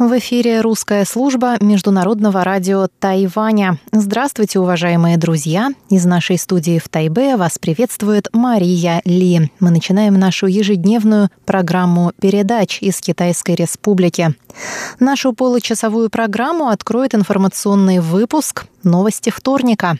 В эфире русская служба Международного радио Тайваня. Здравствуйте, уважаемые друзья! Из нашей студии в Тайбе вас приветствует Мария Ли. Мы начинаем нашу ежедневную программу передач из Китайской Республики. Нашу получасовую программу откроет информационный выпуск «Новости вторника».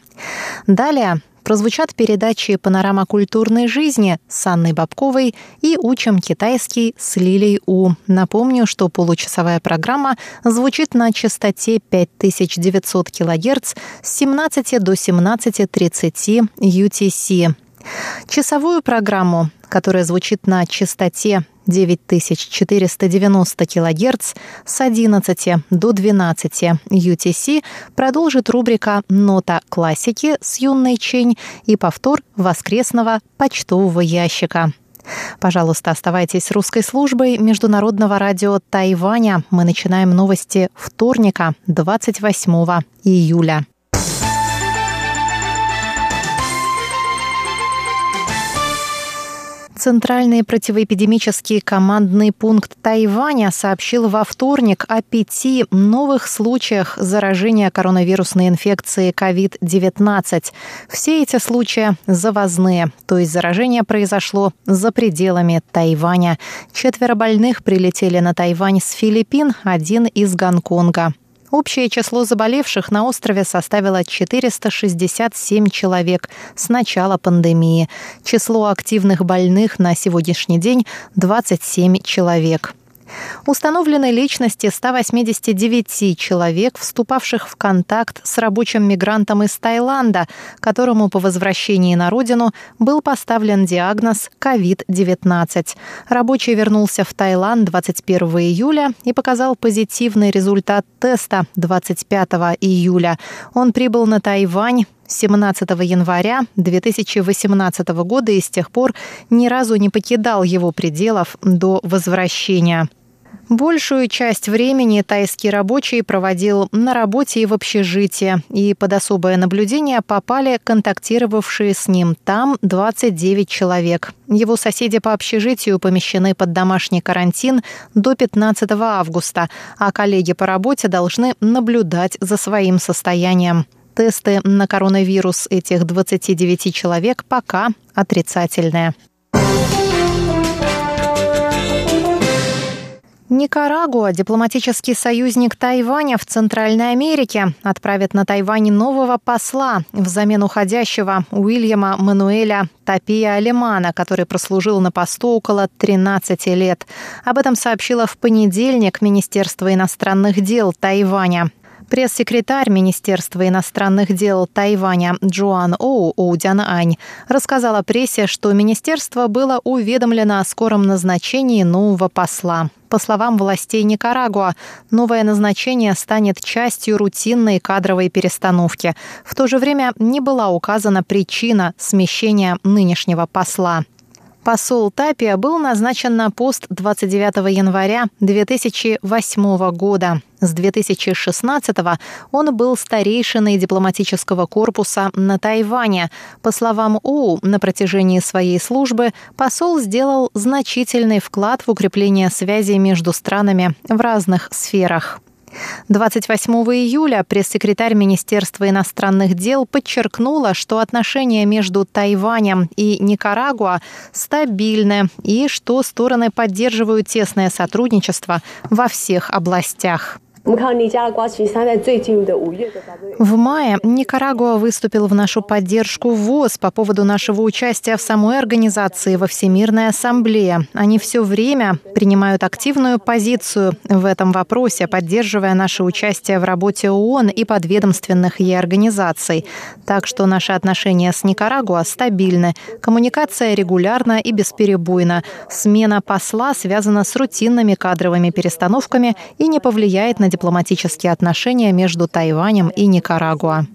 Далее прозвучат передачи «Панорама культурной жизни» с Анной Бабковой и «Учим китайский» с Лилей У. Напомню, что получасовая программа звучит на частоте 5900 кГц с 17 до 17.30 UTC. Часовую программу, которая звучит на частоте 9490 кГц с 11 до 12 UTC продолжит рубрика «Нота классики» с юной Чень и повтор воскресного почтового ящика. Пожалуйста, оставайтесь с русской службой Международного радио Тайваня. Мы начинаем новости вторника, 28 июля. Центральный противоэпидемический командный пункт Тайваня сообщил во вторник о пяти новых случаях заражения коронавирусной инфекцией COVID-19. Все эти случаи завозные, то есть заражение произошло за пределами Тайваня. Четверо больных прилетели на Тайвань с Филиппин, один из Гонконга. Общее число заболевших на острове составило 467 человек с начала пандемии. Число активных больных на сегодняшний день – 27 человек. Установлены личности 189 человек, вступавших в контакт с рабочим мигрантом из Таиланда, которому по возвращении на родину был поставлен диагноз COVID-19. Рабочий вернулся в Таиланд 21 июля и показал позитивный результат теста 25 июля. Он прибыл на Тайвань 17 января 2018 года и с тех пор ни разу не покидал его пределов до возвращения. Большую часть времени тайский рабочий проводил на работе и в общежитии, и под особое наблюдение попали контактировавшие с ним там 29 человек. Его соседи по общежитию помещены под домашний карантин до 15 августа, а коллеги по работе должны наблюдать за своим состоянием. Тесты на коронавирус этих 29 человек пока отрицательные. Никарагуа, дипломатический союзник Тайваня в Центральной Америке, отправит на Тайвань нового посла взамен уходящего Уильяма Мануэля Тапия Алимана, который прослужил на посту около 13 лет. Об этом сообщило в понедельник Министерство иностранных дел Тайваня. Пресс-секретарь Министерства иностранных дел Тайваня Джоан Оу Оудян Ань рассказала прессе, что министерство было уведомлено о скором назначении нового посла. По словам властей Никарагуа, новое назначение станет частью рутинной кадровой перестановки. В то же время не была указана причина смещения нынешнего посла. Посол Тапия был назначен на пост 29 января 2008 года. С 2016 он был старейшиной дипломатического корпуса на Тайване. По словам У, на протяжении своей службы посол сделал значительный вклад в укрепление связей между странами в разных сферах. 28 июля пресс-секретарь Министерства иностранных дел подчеркнула, что отношения между Тайванем и Никарагуа стабильны и что стороны поддерживают тесное сотрудничество во всех областях. В мае Никарагуа выступил в нашу поддержку ВОЗ по поводу нашего участия в самой организации во Всемирной Ассамблее. Они все время принимают активную позицию в этом вопросе, поддерживая наше участие в работе ООН и подведомственных ей организаций. Так что наши отношения с Никарагуа стабильны. Коммуникация регулярна и бесперебойна. Смена посла связана с рутинными кадровыми перестановками и не повлияет на дипломатические отношения между Тайванем и Никарагуа.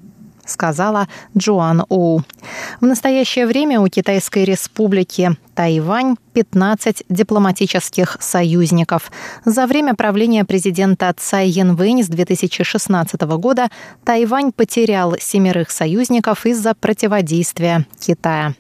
сказала Джоан Оу. В настоящее время у Китайской республики Тайвань 15 дипломатических союзников. За время правления президента Цай Янвэнь с 2016 года Тайвань потерял семерых союзников из-за противодействия Китая.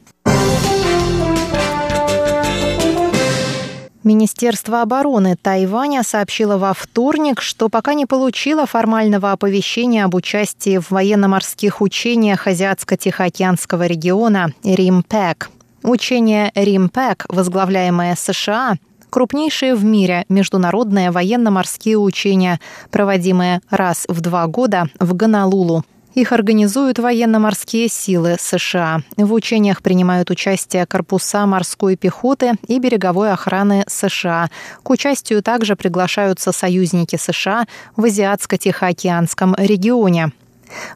Министерство обороны Тайваня сообщило во вторник, что пока не получило формального оповещения об участии в военно-морских учениях Азиатско-Тихоокеанского региона РИМПЭК. Учение РИМПЭК, возглавляемое США, крупнейшие в мире международные военно-морские учения, проводимые раз в два года в Гонолулу, их организуют военно-морские силы США. В учениях принимают участие корпуса морской пехоты и береговой охраны США. К участию также приглашаются союзники США в Азиатско-Тихоокеанском регионе.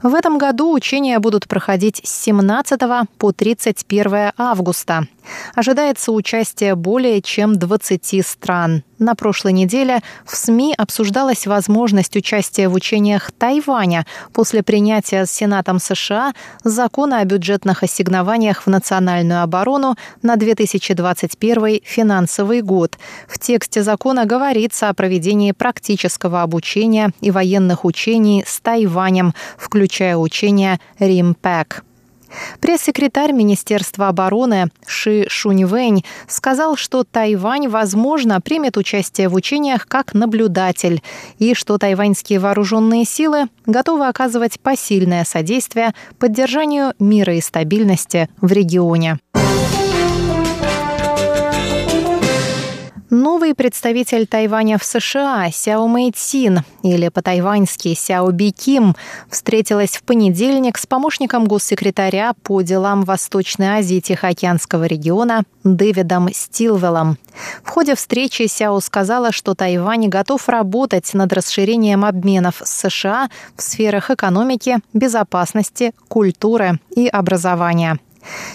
В этом году учения будут проходить с 17 по 31 августа. Ожидается участие более чем 20 стран. На прошлой неделе в СМИ обсуждалась возможность участия в учениях Тайваня после принятия Сенатом США закона о бюджетных ассигнованиях в национальную оборону на 2021 финансовый год. В тексте закона говорится о проведении практического обучения и военных учений с Тайванем, включая учения «Римпэк». Пресс-секретарь Министерства обороны Ши Шуньвэнь сказал, что Тайвань, возможно, примет участие в учениях как наблюдатель и что тайваньские вооруженные силы готовы оказывать посильное содействие поддержанию мира и стабильности в регионе. Новый представитель Тайваня в США Сяо Мэйцин, или по-тайваньски Сяо Би Ким, встретилась в понедельник с помощником госсекретаря по делам Восточной Азии Тихоокеанского региона Дэвидом Стилвеллом. В ходе встречи Сяо сказала, что Тайвань готов работать над расширением обменов с США в сферах экономики, безопасности, культуры и образования.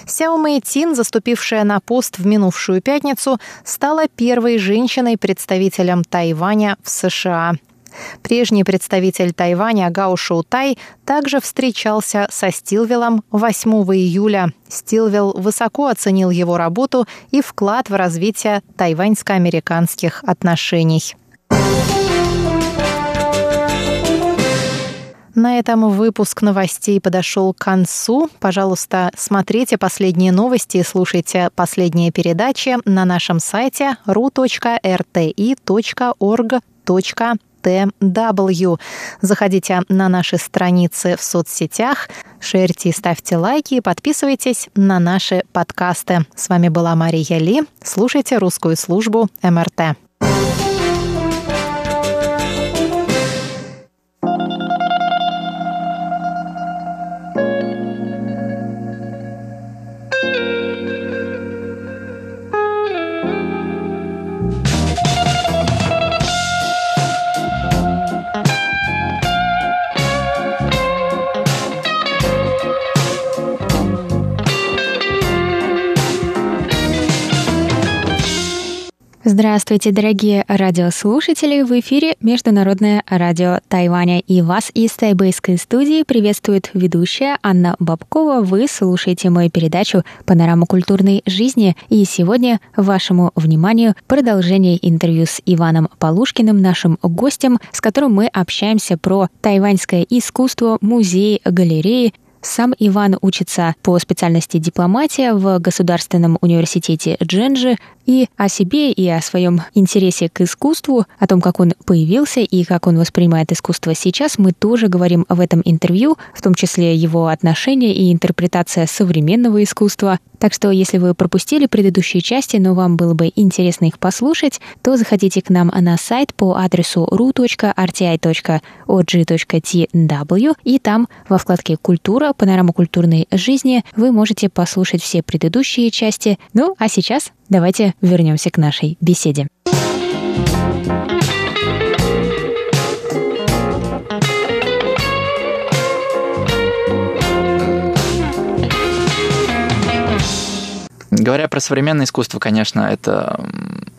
Сяо Мэйтин, заступившая на пост в минувшую пятницу, стала первой женщиной-представителем Тайваня в США. Прежний представитель Тайваня Гао Шоутай также встречался со Стилвеллом 8 июля. Стилвелл высоко оценил его работу и вклад в развитие тайваньско-американских отношений. На этом выпуск новостей подошел к концу. Пожалуйста, смотрите последние новости и слушайте последние передачи на нашем сайте ru.rti.org.tw. Заходите на наши страницы в соцсетях, шерьте и ставьте лайки и подписывайтесь на наши подкасты. С вами была Мария Ли. Слушайте русскую службу МРТ. Здравствуйте, дорогие радиослушатели! В эфире Международное радио Тайваня. И вас из тайбэйской студии приветствует ведущая Анна Бабкова. Вы слушаете мою передачу «Панорама культурной жизни». И сегодня вашему вниманию продолжение интервью с Иваном Полушкиным, нашим гостем, с которым мы общаемся про тайваньское искусство, музеи, галереи, сам Иван учится по специальности дипломатия в Государственном университете Дженджи, и о себе, и о своем интересе к искусству, о том, как он появился и как он воспринимает искусство сейчас, мы тоже говорим в этом интервью, в том числе его отношения и интерпретация современного искусства. Так что, если вы пропустили предыдущие части, но вам было бы интересно их послушать, то заходите к нам на сайт по адресу ru.rti.org.tw, и там во вкладке «Культура», «Панорама культурной жизни» вы можете послушать все предыдущие части. Ну, а сейчас Давайте вернемся к нашей беседе. Говоря про современное искусство, конечно, это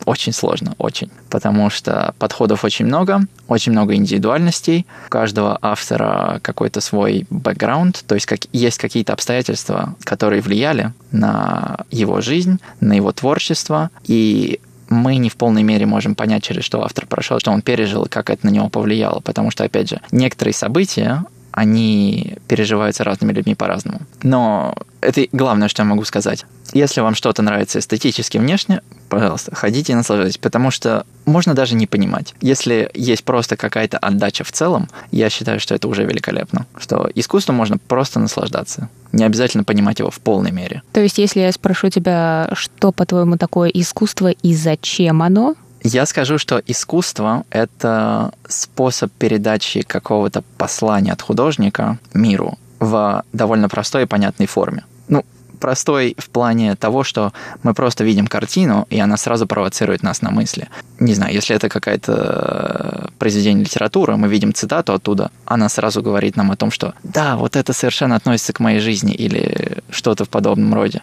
очень сложно, очень. Потому что подходов очень много, очень много индивидуальностей. У каждого автора какой-то свой бэкграунд, то есть как, есть какие-то обстоятельства, которые влияли на его жизнь, на его творчество, и мы не в полной мере можем понять, через что автор прошел, что он пережил как это на него повлияло. Потому что, опять же, некоторые события, они переживаются разными людьми по-разному. Но это главное, что я могу сказать. Если вам что-то нравится эстетически внешне, пожалуйста, ходите и наслаждайтесь, потому что можно даже не понимать. Если есть просто какая-то отдача в целом, я считаю, что это уже великолепно. Что искусство можно просто наслаждаться. Не обязательно понимать его в полной мере. То есть, если я спрошу тебя, что, по-твоему, такое искусство и зачем оно, я скажу, что искусство — это способ передачи какого-то послания от художника миру в довольно простой и понятной форме. Ну, простой в плане того, что мы просто видим картину, и она сразу провоцирует нас на мысли. Не знаю, если это какое-то произведение литературы, мы видим цитату оттуда, она сразу говорит нам о том, что да, вот это совершенно относится к моей жизни или что-то в подобном роде.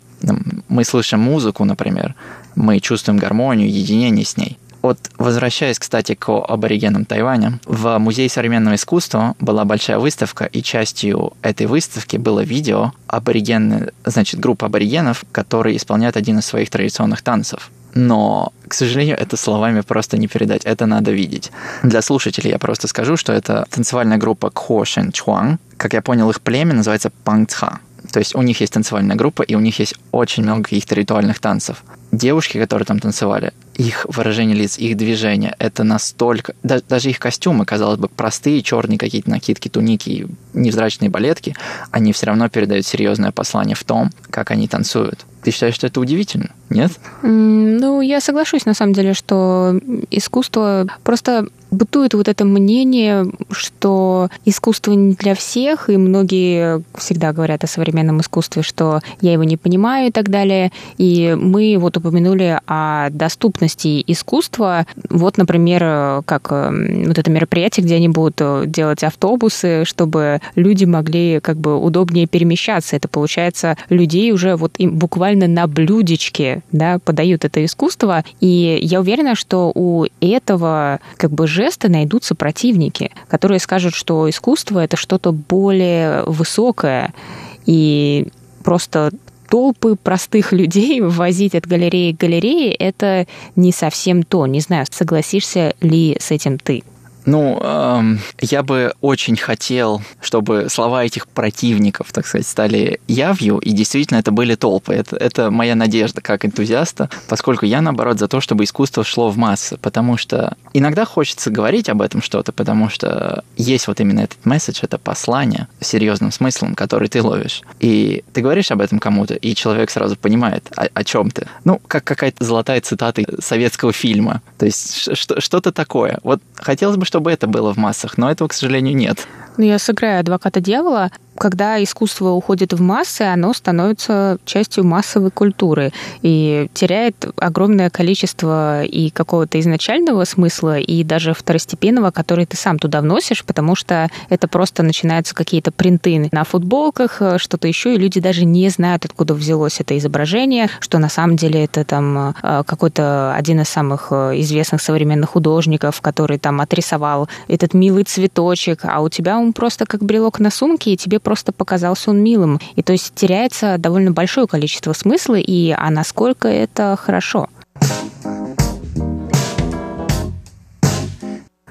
Мы слышим музыку, например, мы чувствуем гармонию, единение с ней. Вот возвращаясь, кстати, к аборигенам Тайваня, в Музее современного искусства была большая выставка, и частью этой выставки было видео аборигены, значит, группа аборигенов, которые исполняют один из своих традиционных танцев. Но, к сожалению, это словами просто не передать, это надо видеть. Для слушателей я просто скажу, что это танцевальная группа Кхо Шен Чуан. Как я понял, их племя называется Пангцха. То есть у них есть танцевальная группа, и у них есть очень много каких-то ритуальных танцев. Девушки, которые там танцевали, их выражение лиц, их движения, это настолько... Да, даже их костюмы, казалось бы, простые, черные какие-то накидки, туники, невзрачные балетки, они все равно передают серьезное послание в том, как они танцуют. Ты считаешь, что это удивительно? Нет? Ну, я соглашусь, на самом деле, что искусство просто бытует вот это мнение, что искусство не для всех, и многие всегда говорят о современном искусстве, что я его не понимаю и так далее. И мы вот упомянули о доступности искусства. Вот, например, как э, вот это мероприятие, где они будут э, делать автобусы, чтобы люди могли как бы удобнее перемещаться. Это получается людей уже вот им буквально на блюдечке да, подают это искусство. И я уверена, что у этого как бы жеста найдутся противники, которые скажут, что искусство это что-то более высокое. И просто толпы простых людей возить от галереи к галерее, это не совсем то. Не знаю, согласишься ли с этим ты? Ну, эм, я бы очень хотел, чтобы слова этих противников, так сказать, стали явью, и действительно это были толпы. Это, это моя надежда как энтузиаста, поскольку я, наоборот, за то, чтобы искусство шло в массы, потому что иногда хочется говорить об этом что-то, потому что есть вот именно этот месседж, это послание с серьезным смыслом, который ты ловишь. И ты говоришь об этом кому-то, и человек сразу понимает, о, о чем ты. Ну, как какая-то золотая цитата советского фильма. То есть что-то такое. Вот хотелось бы, чтобы это было в массах, но этого, к сожалению, нет. Ну, я сыграю адвоката дьявола когда искусство уходит в массы, оно становится частью массовой культуры и теряет огромное количество и какого-то изначального смысла, и даже второстепенного, который ты сам туда вносишь, потому что это просто начинаются какие-то принты на футболках, что-то еще, и люди даже не знают, откуда взялось это изображение, что на самом деле это там э, какой-то один из самых э, известных современных художников, который там отрисовал этот милый цветочек, а у тебя он просто как брелок на сумке, и тебе просто показался он милым. И то есть теряется довольно большое количество смысла, и а насколько это хорошо.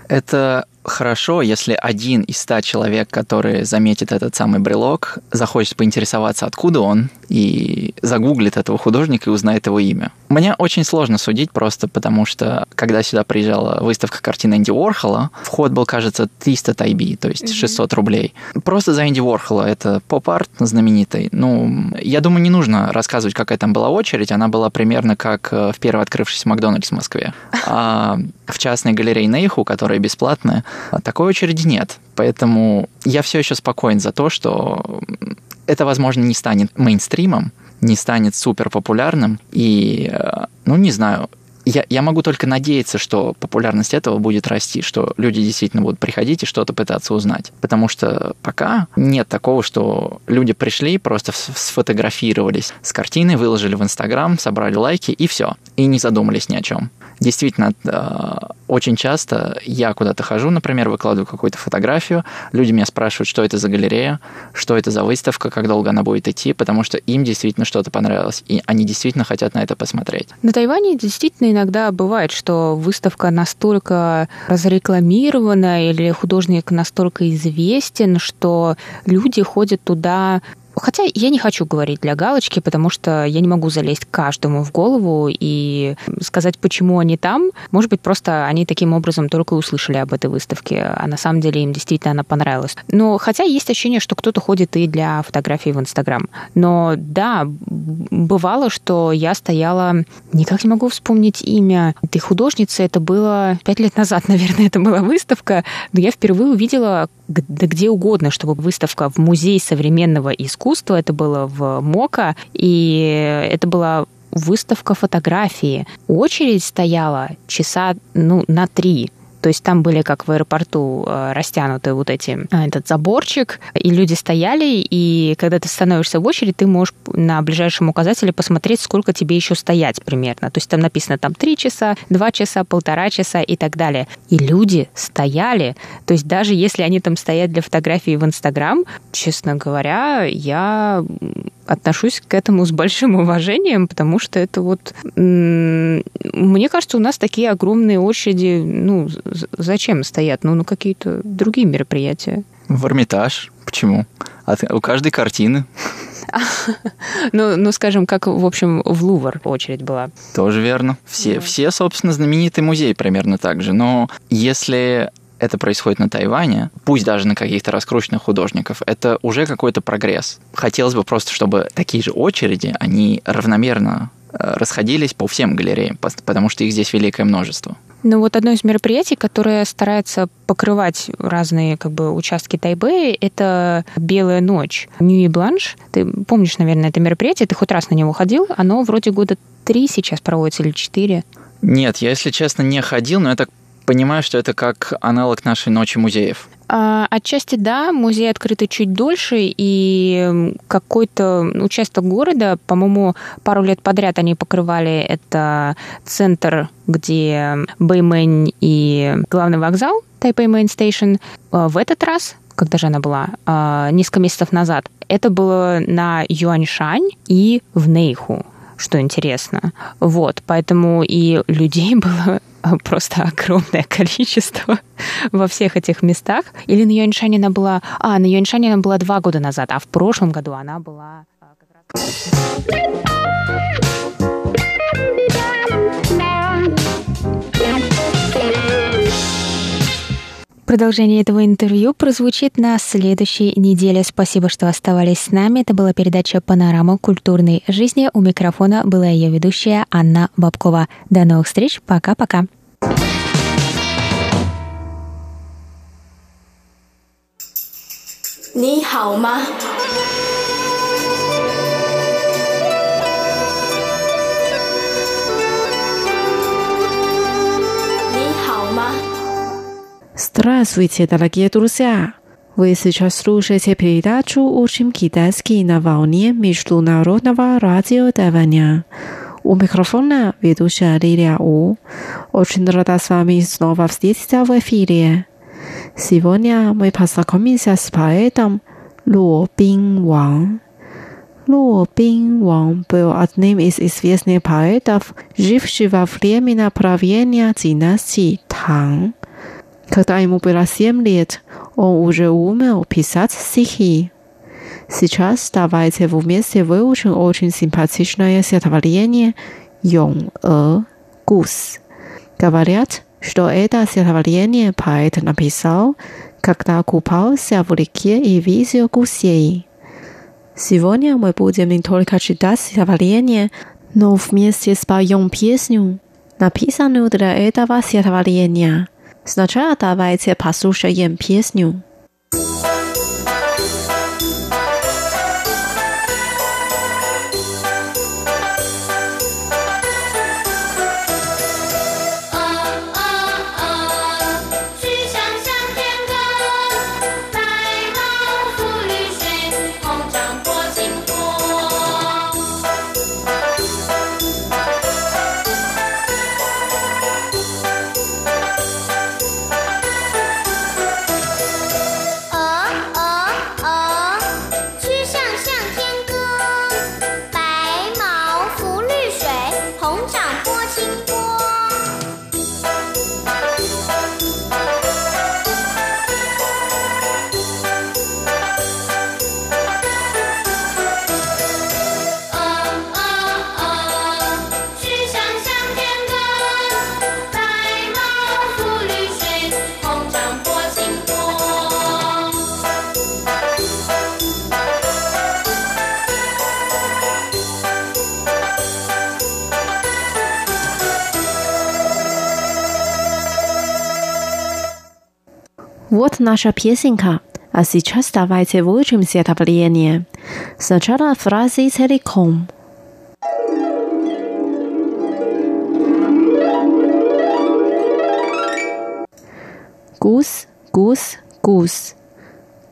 Это хорошо, если один из ста человек, который заметит этот самый брелок, захочет поинтересоваться, откуда он, и загуглит этого художника и узнает его имя. Мне очень сложно судить просто потому, что когда сюда приезжала выставка картины Энди Уорхола, вход был, кажется, 300 тайби, то есть 600 рублей. Просто за Энди Уорхола, это поп-арт знаменитый. Ну, я думаю, не нужно рассказывать, какая там была очередь. Она была примерно как э, в первый открывшийся Макдональдс в Москве. А в частной галерее Нейху, которая бесплатная, такой очереди нет. Поэтому я все еще спокоен за то, что это, возможно, не станет мейнстримом, не станет супер популярным. И, э, ну, не знаю, я, я могу только надеяться, что популярность этого будет расти, что люди действительно будут приходить и что-то пытаться узнать. Потому что пока нет такого, что люди пришли, просто сфотографировались с картиной, выложили в Инстаграм, собрали лайки и все. И не задумались ни о чем. Действительно, очень часто я куда-то хожу, например, выкладываю какую-то фотографию, люди меня спрашивают, что это за галерея, что это за выставка, как долго она будет идти, потому что им действительно что-то понравилось, и они действительно хотят на это посмотреть. На Тайване действительно иногда бывает, что выставка настолько разрекламирована или художник настолько известен, что люди ходят туда Хотя я не хочу говорить для галочки, потому что я не могу залезть каждому в голову и сказать, почему они там. Может быть, просто они таким образом только услышали об этой выставке, а на самом деле им действительно она понравилась. Но хотя есть ощущение, что кто-то ходит и для фотографий в Инстаграм. Но да, бывало, что я стояла, никак не могу вспомнить имя этой художницы, это было пять лет назад, наверное, это была выставка, но я впервые увидела где угодно, чтобы выставка в Музее современного искусства, это было в МОКа, и это была выставка фотографии. Очередь стояла часа ну, на три. То есть там были, как в аэропорту, э, растянуты вот эти, э, этот заборчик, и люди стояли, и когда ты становишься в очередь, ты можешь на ближайшем указателе посмотреть, сколько тебе еще стоять примерно. То есть там написано там 3 часа, 2 часа, полтора часа и так далее. И люди стояли. То есть даже если они там стоят для фотографии в Инстаграм, честно говоря, я отношусь к этому с большим уважением, потому что это вот... Мне кажется, у нас такие огромные очереди, ну, зачем стоят? Ну, на какие-то другие мероприятия. В Эрмитаж. Почему? От, у каждой картины. Ну, ну, скажем, как, в общем, в Лувр очередь была. Тоже верно. Все, все, собственно, знаменитый музей примерно так же. Но если это происходит на Тайване, пусть даже на каких-то раскрученных художников, это уже какой-то прогресс. Хотелось бы просто, чтобы такие же очереди, они равномерно э, расходились по всем галереям, потому что их здесь великое множество. Ну вот одно из мероприятий, которое старается покрывать разные как бы участки Тайбэя, это «Белая ночь» Ньюи Бланш. Ты помнишь, наверное, это мероприятие? Ты хоть раз на него ходил? Оно вроде года три сейчас проводится или четыре. Нет, я, если честно, не ходил, но я так понимаю, что это как аналог нашей ночи музеев. А, отчасти да, музей открыты чуть дольше, и какой-то участок города, по-моему, пару лет подряд они покрывали это центр, где Бэймэнь и главный вокзал, Taipei Main Station. В этот раз когда же она была, а, несколько месяцев назад, это было на Юаньшань и в Нейху что интересно. Вот, поэтому и людей было просто огромное количество во всех этих местах. Или на Юаньшане она была... А, на Юаньшане она была два года назад, а в прошлом году она была а, как раз... Продолжение этого интервью прозвучит на следующей неделе. Спасибо, что оставались с нами. Это была передача «Панорама культурной жизни». У микрофона была ее ведущая Анна Бабкова. До новых встреч. Пока-пока. 你好？Здравствуйте, дорогие друзья! Вы сейчас слушаете передачу «Учим китайский на волне Международного радио Тайваня». У микрофона ведущая Лилия У. Очень рада с вами снова встретиться в эфире. Сегодня мы познакомимся с поэтом Ло Бин Ван. Ло Бин Ван был одним из известных поэтов, живших во время правления династии Тang. Когда ему было семь лет, он уже умел писать стихи. Сейчас давайте вместе выучим очень симпатичное стихотворение «Йонг-э гус». Говорят, что это стихотворение поэт написал, когда купался в реке и видел гусей. Сегодня мы будем не только читать стихотворение, но вместе споем песню, написанную для этого стихотворения. Сначала давайте послушаем песню. Вот наша песенка. А сейчас давайте выучим стихотворение. Сначала фразы целиком. Гус, гус, гус.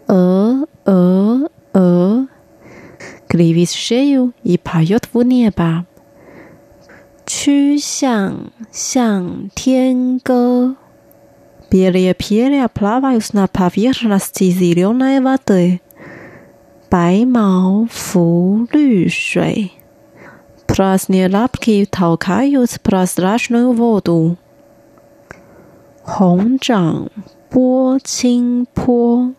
Э, э, э. Кривит шею и поет в небо. 曲项向天歌。 Белые перья плавают на поверхности зеленой воды. 白毛浮绿水. Праздные лапки толкают прозрачную воду. 红掌拨清波。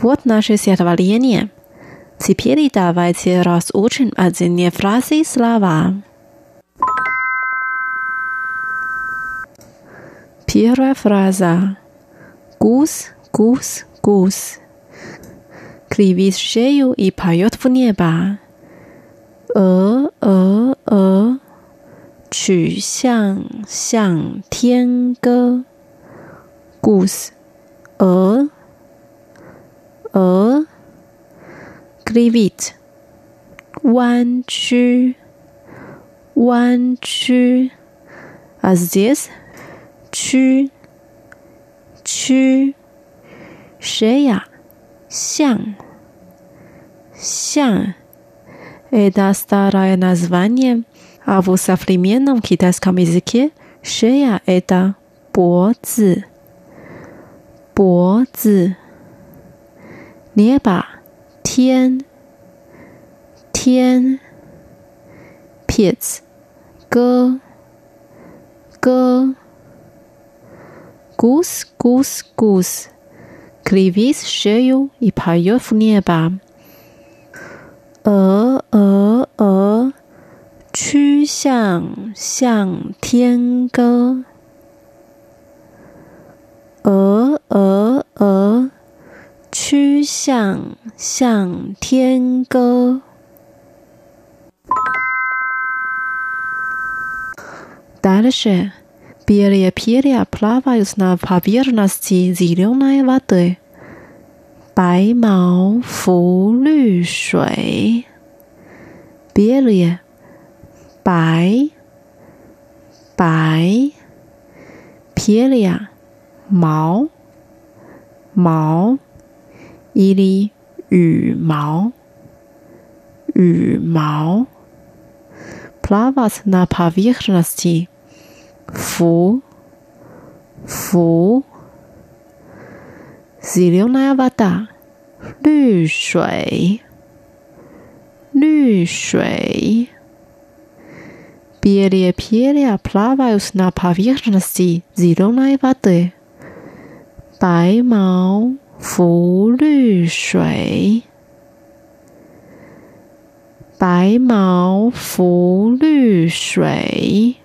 Вот наше стихотворение. Теперь давайте разучим отдельные фразы и слова. Первая фраза. Гус, гус, гус. Кривит шею и поет в небо. 鹅，鹅，鹅，曲项向天歌。Goose，鹅。鹅 ，Grivit，弯曲，弯曲，as this，曲，曲，谁呀？像，像，это старое название, а в современном китайском языке шея это 脖子，脖子。捏把 天天撇子歌歌 goose goose goose klivis sheyu i payo f nie ba 鹅鹅鹅曲项向天歌鹅鹅鹅曲项向天歌。Дальше. Белые перья плавают на поверхности зеленой воды. 白毛浮绿水。Белые. 白。白。Перья. 毛。毛。 伊犁羽毛，羽毛。Plavas na povrchnosti，浮，浮。Zelená voda，绿水，绿水。Белые перья плавают на поверхности зеленой воды。白毛。 浮绿水，白毛浮绿水。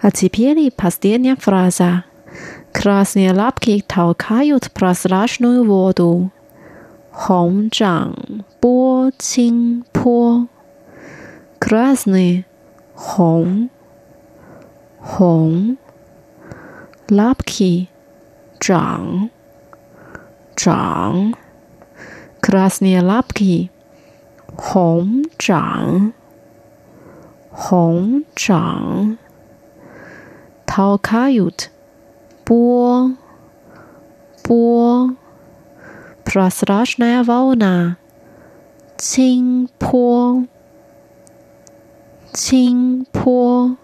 А теперь последняя фраза. Красные лапки толкают прозрачную воду. 红掌拨清波。Красный 红红。 лапки, чанг, чанг, красные лапки, хом чанг, хом чанг, толкают, бо, бо, прозрачная волна, цинь по, цинь по.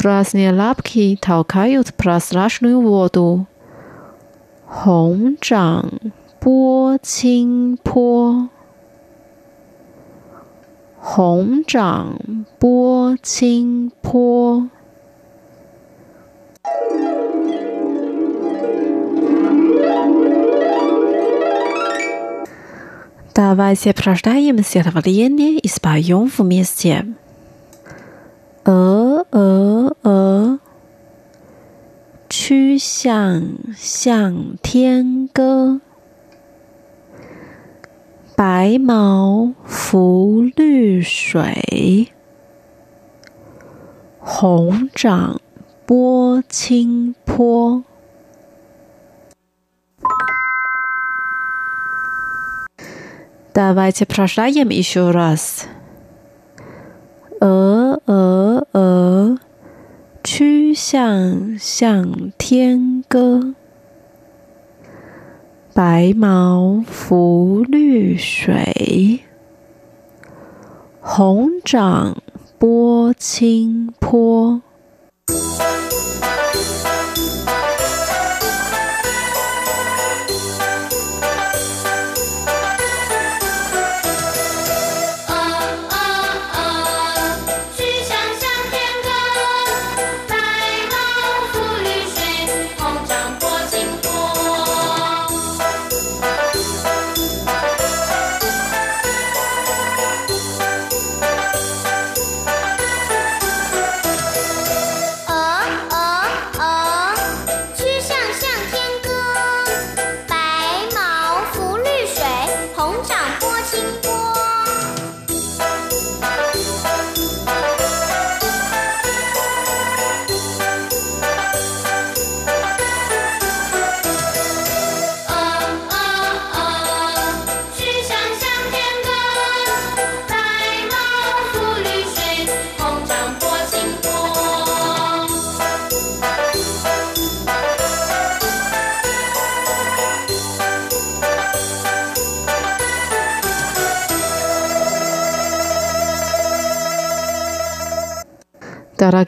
Красные лапки толкают прозрачную воду. Хом Чжан Бо Чин По. Хом Чжан Бо Чин По. Давайте прождаем стихотворение и споем вместе. 鹅鹅鹅，曲项向天歌。 白毛浮绿水，红掌拨清波。Давайте прочитаем еще раз. 鹅鹅鹅，曲项向天歌。白毛浮绿水，红掌拨清波。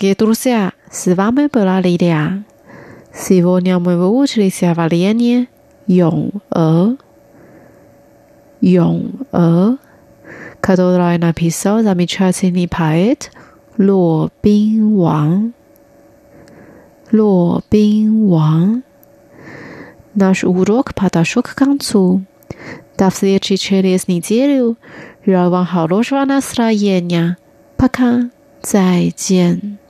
Друзья, с вами была Лилия. Сегодня мы выучили стихотворение «Юнг-э», «Юнг-э», которое написал замечательный поэт Ло Бин Ван. Ло Бин Ван. Наш урок подошел к концу. До встречи через неделю. Желаю вам хорошего настроения. Пока. 再见。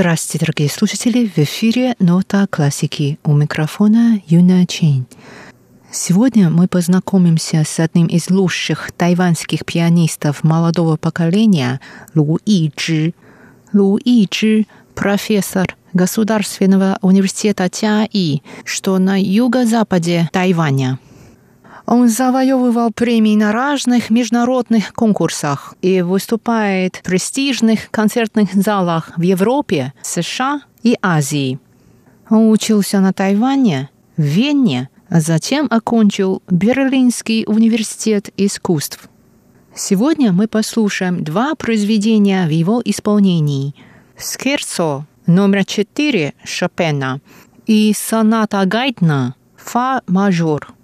Здравствуйте, дорогие слушатели! В эфире «Нота классики» у микрофона Юна Чейн. Сегодня мы познакомимся с одним из лучших тайваньских пианистов молодого поколения Лу Ичжи. Лу Ичжи – профессор Государственного университета Тяи, что на юго-западе Тайваня – он завоевывал премии на разных международных конкурсах и выступает в престижных концертных залах в Европе, США и Азии. Он учился на Тайване, в Вене, затем окончил Берлинский университет искусств. Сегодня мы послушаем два произведения в его исполнении. «Скерцо» номер 4 Шопена и «Соната Гайдна» «Фа мажор».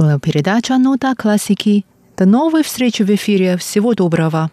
Была передача «Нота классики». До новой встречи в эфире. Всего доброго.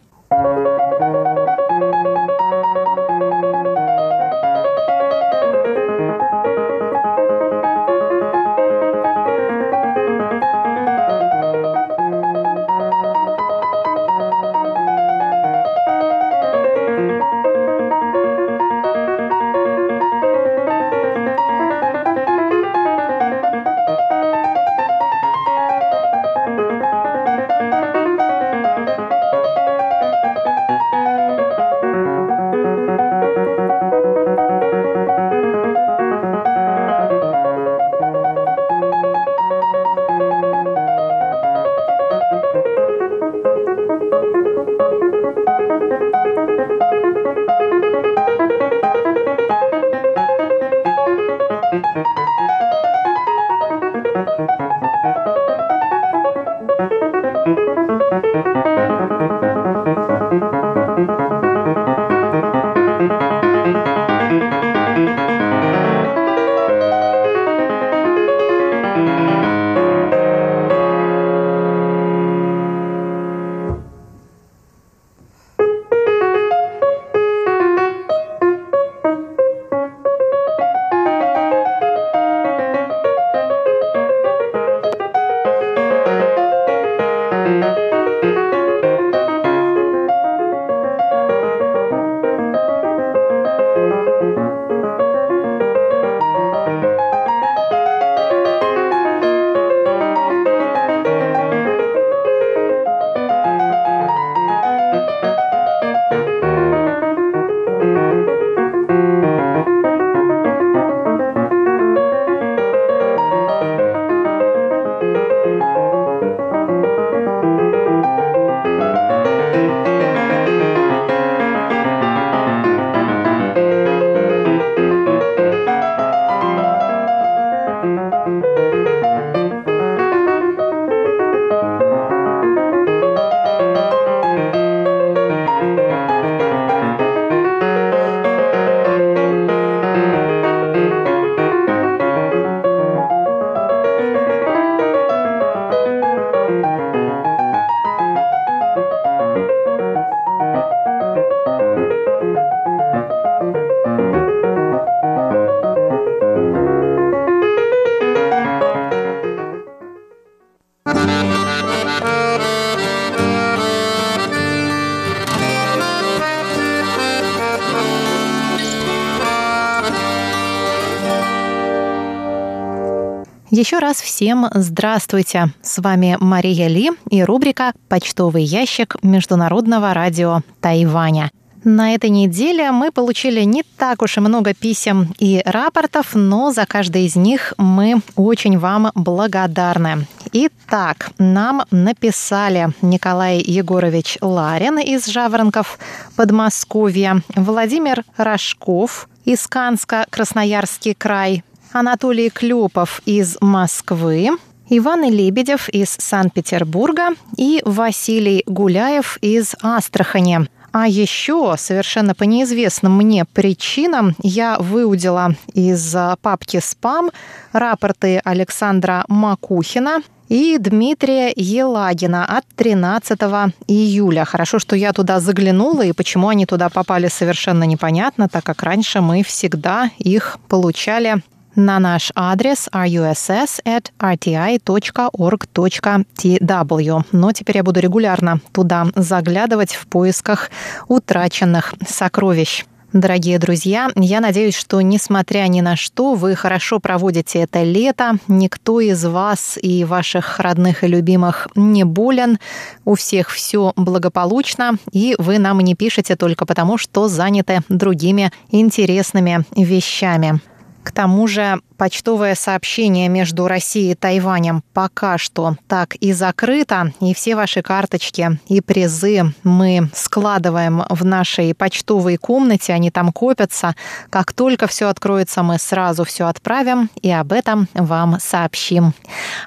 Еще раз всем здравствуйте. С вами Мария Ли и рубрика «Почтовый ящик Международного радио Тайваня». На этой неделе мы получили не так уж и много писем и рапортов, но за каждый из них мы очень вам благодарны. Итак, нам написали Николай Егорович Ларин из Жаворонков, Подмосковья, Владимир Рожков из Канска, Красноярский край, Анатолий Клепов из Москвы, Иван Лебедев из Санкт-Петербурга и Василий Гуляев из Астрахани. А еще совершенно по неизвестным мне причинам я выудила из папки «Спам» рапорты Александра Макухина и Дмитрия Елагина от 13 июля. Хорошо, что я туда заглянула, и почему они туда попали совершенно непонятно, так как раньше мы всегда их получали на наш адрес russ@rti.org.tw. Но теперь я буду регулярно туда заглядывать в поисках утраченных сокровищ. Дорогие друзья, я надеюсь, что несмотря ни на что, вы хорошо проводите это лето, никто из вас и ваших родных и любимых не болен, у всех все благополучно, и вы нам не пишете только потому, что заняты другими интересными вещами. К тому же почтовое сообщение между Россией и Тайванем пока что так и закрыто, и все ваши карточки и призы мы складываем в нашей почтовой комнате, они там копятся. Как только все откроется, мы сразу все отправим и об этом вам сообщим.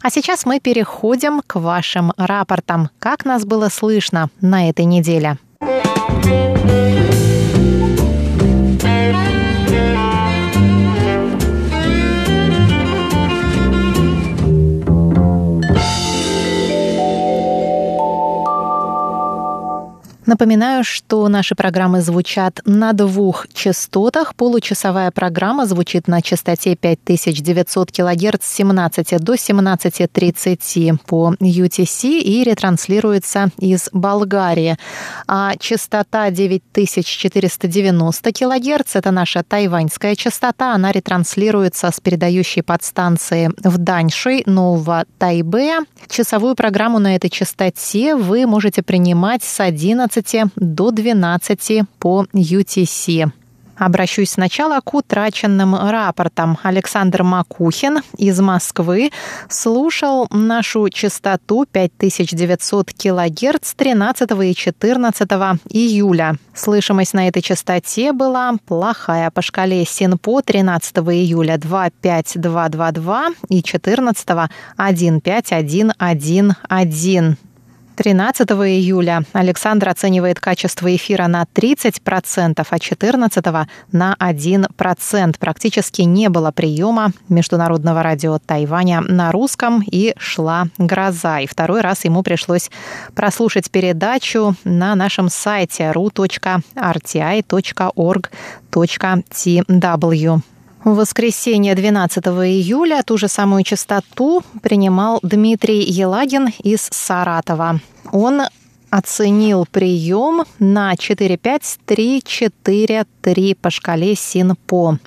А сейчас мы переходим к вашим рапортам. Как нас было слышно на этой неделе? Напоминаю, что наши программы звучат на двух частотах. Получасовая программа звучит на частоте 5900 кГц с 17 до 17.30 по UTC и ретранслируется из Болгарии. А частота 9490 кГц – это наша тайваньская частота. Она ретранслируется с передающей подстанции в Даньши, Нового Тайбе. Часовую программу на этой частоте вы можете принимать с 11 до 12 по UTC. Обращусь сначала к утраченным рапортам. Александр Макухин из Москвы слушал нашу частоту 5900 кГц 13 и 14 июля. Слышимость на этой частоте была плохая. По шкале СИНПО 13 июля 25222 и 14 15111. 13 июля Александр оценивает качество эфира на 30%, а 14 на 1%. Практически не было приема Международного радио Тайваня на русском и шла гроза. И второй раз ему пришлось прослушать передачу на нашем сайте ru.rti.org.tw. В воскресенье 12 июля ту же самую частоту принимал Дмитрий Елагин из Саратова. Он оценил прием на 45343 по шкале СИНПО.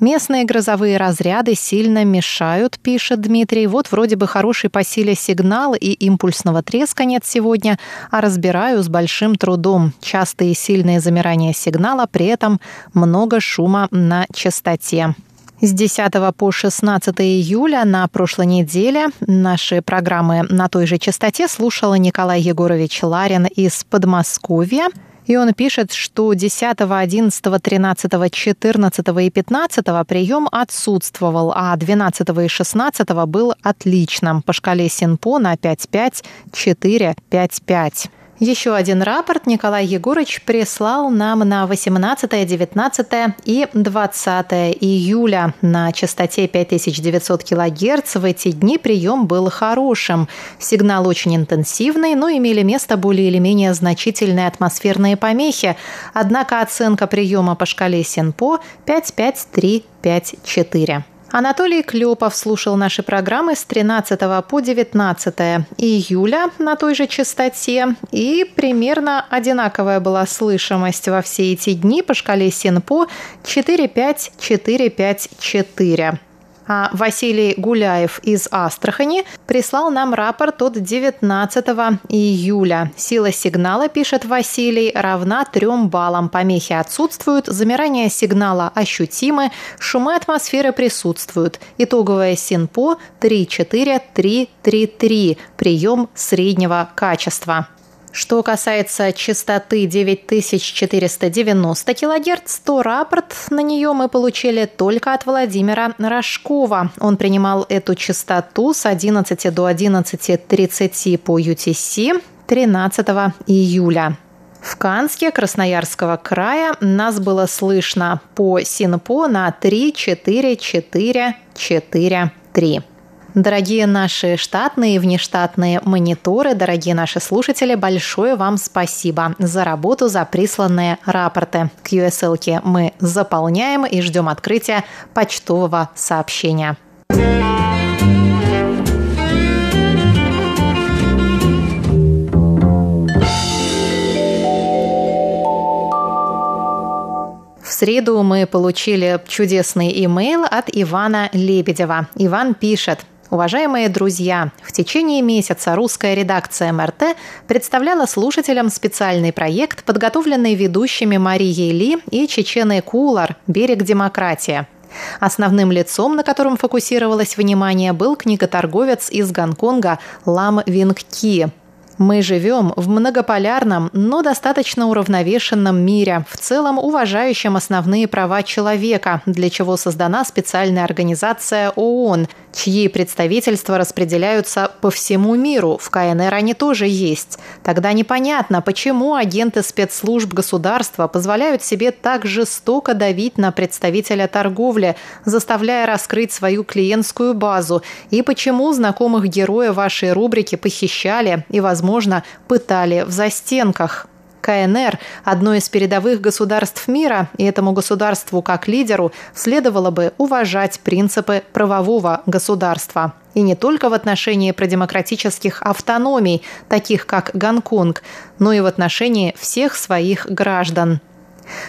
Местные грозовые разряды сильно мешают, пишет Дмитрий. Вот вроде бы хороший по силе сигнал и импульсного треска нет сегодня, а разбираю с большим трудом. Частые сильные замирания сигнала, при этом много шума на частоте. С 10 по 16 июля на прошлой неделе наши программы на той же частоте слушала Николай Егорович Ларин из Подмосковья. И он пишет, что 10, 11, 13, 14 и 15 прием отсутствовал, а 12 и 16 был отличным по шкале Синпо на 5-5, 4, 5-5. Еще один рапорт Николай Егорович прислал нам на 18, 19 и 20 июля на частоте 5900 кГц. В эти дни прием был хорошим. Сигнал очень интенсивный, но имели место более или менее значительные атмосферные помехи. Однако оценка приема по шкале Синпо 55354. Анатолий Клепов слушал наши программы с 13 по 19 июля на той же частоте, и примерно одинаковая была слышимость во все эти дни по шкале Синпо 45454. А Василий Гуляев из Астрахани прислал нам рапорт от 19 июля. Сила сигнала, пишет Василий, равна 3 баллам. Помехи отсутствуют, замирание сигнала ощутимы, шумы атмосферы присутствуют. Итоговая СИНПО 34333. Прием среднего качества. Что касается частоты 9490 кГц, то рапорт на нее мы получили только от Владимира Рожкова. Он принимал эту частоту с 11 до 11.30 по UTC 13 июля. В Канске Красноярского края нас было слышно по СИНПО на 3, 4, 4, 4, 3. Дорогие наши штатные и внештатные мониторы, дорогие наши слушатели, большое вам спасибо за работу, за присланные рапорты. QSL мы заполняем и ждем открытия почтового сообщения. В среду мы получили чудесный имейл от Ивана Лебедева. Иван пишет – Уважаемые друзья, в течение месяца русская редакция МРТ представляла слушателям специальный проект, подготовленный ведущими Марией Ли и Чеченой Кулар «Берег демократия». Основным лицом, на котором фокусировалось внимание, был книготорговец из Гонконга Лам Винг Ки – мы живем в многополярном, но достаточно уравновешенном мире, в целом уважающем основные права человека, для чего создана специальная организация ООН, чьи представительства распределяются по всему миру. В КНР они тоже есть. Тогда непонятно, почему агенты спецслужб государства позволяют себе так жестоко давить на представителя торговли, заставляя раскрыть свою клиентскую базу, и почему знакомых героя вашей рубрики похищали и, возможно, пытали в застенках. КНР – одно из передовых государств мира, и этому государству как лидеру следовало бы уважать принципы правового государства. И не только в отношении продемократических автономий, таких как Гонконг, но и в отношении всех своих граждан.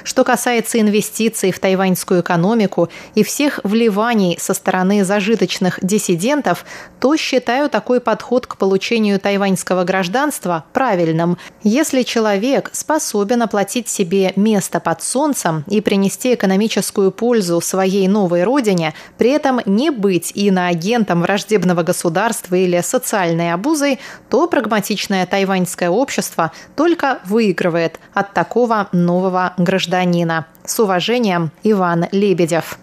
Что касается инвестиций в тайваньскую экономику и всех вливаний со стороны зажиточных диссидентов, то считаю такой подход к получению тайваньского гражданства правильным. Если человек способен оплатить себе место под солнцем и принести экономическую пользу своей новой родине, при этом не быть иноагентом враждебного государства или социальной обузой, то прагматичное тайваньское общество только выигрывает от такого нового гражданина. С уважением, Иван Лебедев.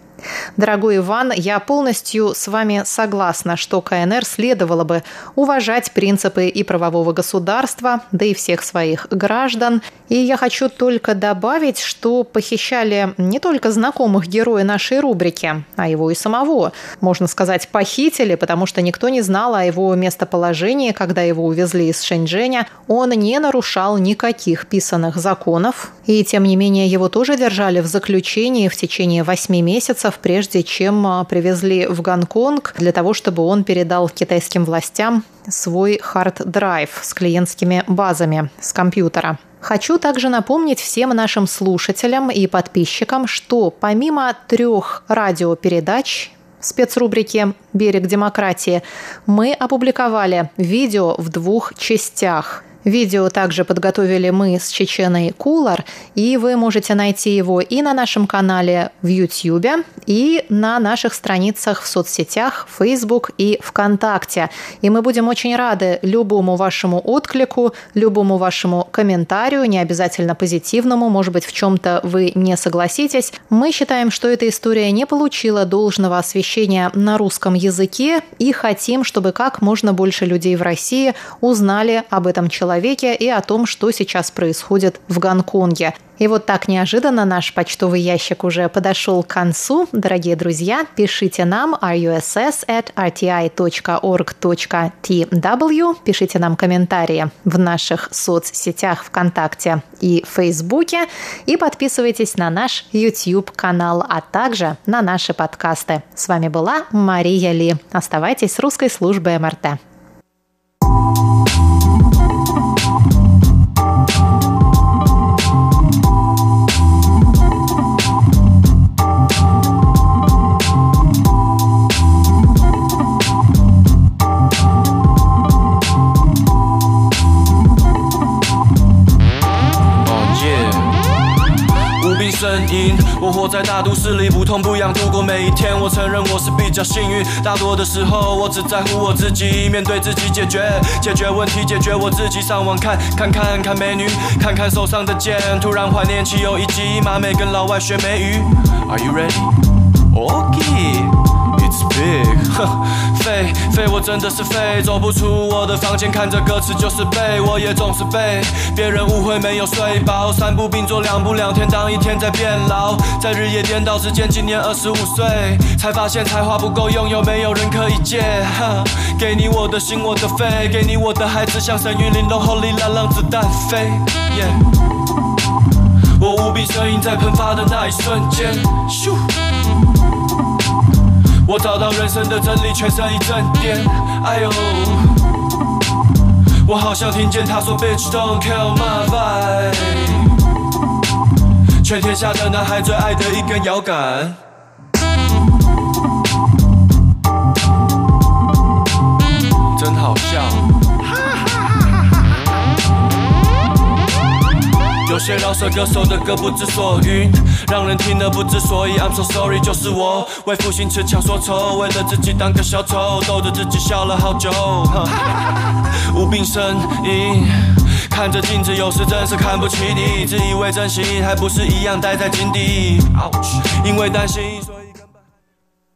Дорогой Иван, я полностью с вами согласна, что КНР следовало бы уважать принципы и правового государства, да и всех своих граждан. И я хочу только добавить, что похищали не только знакомых героя нашей рубрики, а его и самого. Можно сказать, похитили, потому что никто не знал о его местоположении, когда его увезли из Шэньчжэня. Он не нарушал никаких писанных законов, и тем не менее его тоже держали в заключении в течение восьми месяцев, месяцев, прежде чем а, привезли в Гонконг для того, чтобы он передал китайским властям свой hard drive с клиентскими базами с компьютера. Хочу также напомнить всем нашим слушателям и подписчикам, что помимо трех радиопередач спецрубрики «Берег демократии» мы опубликовали видео в двух частях – Видео также подготовили мы с Чеченой Кулар, и вы можете найти его и на нашем канале в YouTube, и на наших страницах в соцсетях Facebook и ВКонтакте. И мы будем очень рады любому вашему отклику, любому вашему комментарию, не обязательно позитивному, может быть, в чем-то вы не согласитесь. Мы считаем, что эта история не получила должного освещения на русском языке и хотим, чтобы как можно больше людей в России узнали об этом человеке человеке и о том, что сейчас происходит в Гонконге. И вот так неожиданно наш почтовый ящик уже подошел к концу. Дорогие друзья, пишите нам russ at rti.org.tw, пишите нам комментарии в наших соцсетях ВКонтакте и Фейсбуке и подписывайтесь на наш YouTube-канал, а также на наши подкасты. С вами была Мария Ли. Оставайтесь с русской службой МРТ. 活在大都市里，不痛不痒度过每一天。我承认我是比较幸运，大多的时候我只在乎我自己，面对自己解决，解决问题，解决我自己。上网看看看看美女，看看手上的剑，突然怀念起有一集马美跟老外学美语。Are you ready? Okay. big，废，我真的是废，走不出我的房间，看着歌词就是背，我也总是背，别人误会没有睡饱，三步并作两步两天，当一天在变老，在日夜颠倒之间，今年二十五岁，才发现才华不够用，有没有人可以借？哈，给你我的心，我的肺，给你我的孩子，像神韵玲珑后，力量让子弹飞。我无比声音在喷发的那一瞬间，咻。我找到人生的真理，全身一阵颠。哎呦，我好像听见他说，Bitch don't kill my vibe。全天下的男孩最爱的一根摇杆，些饶舌歌手的歌不知所云，让人听得不知所以。I'm so sorry，就是我为赋新词强说愁，为了自己当个小丑，逗着自己笑了好久。无病呻吟，看着镜子，有时真是看不起你，自以为真心，还不是一样待在井底。因为担心，所以。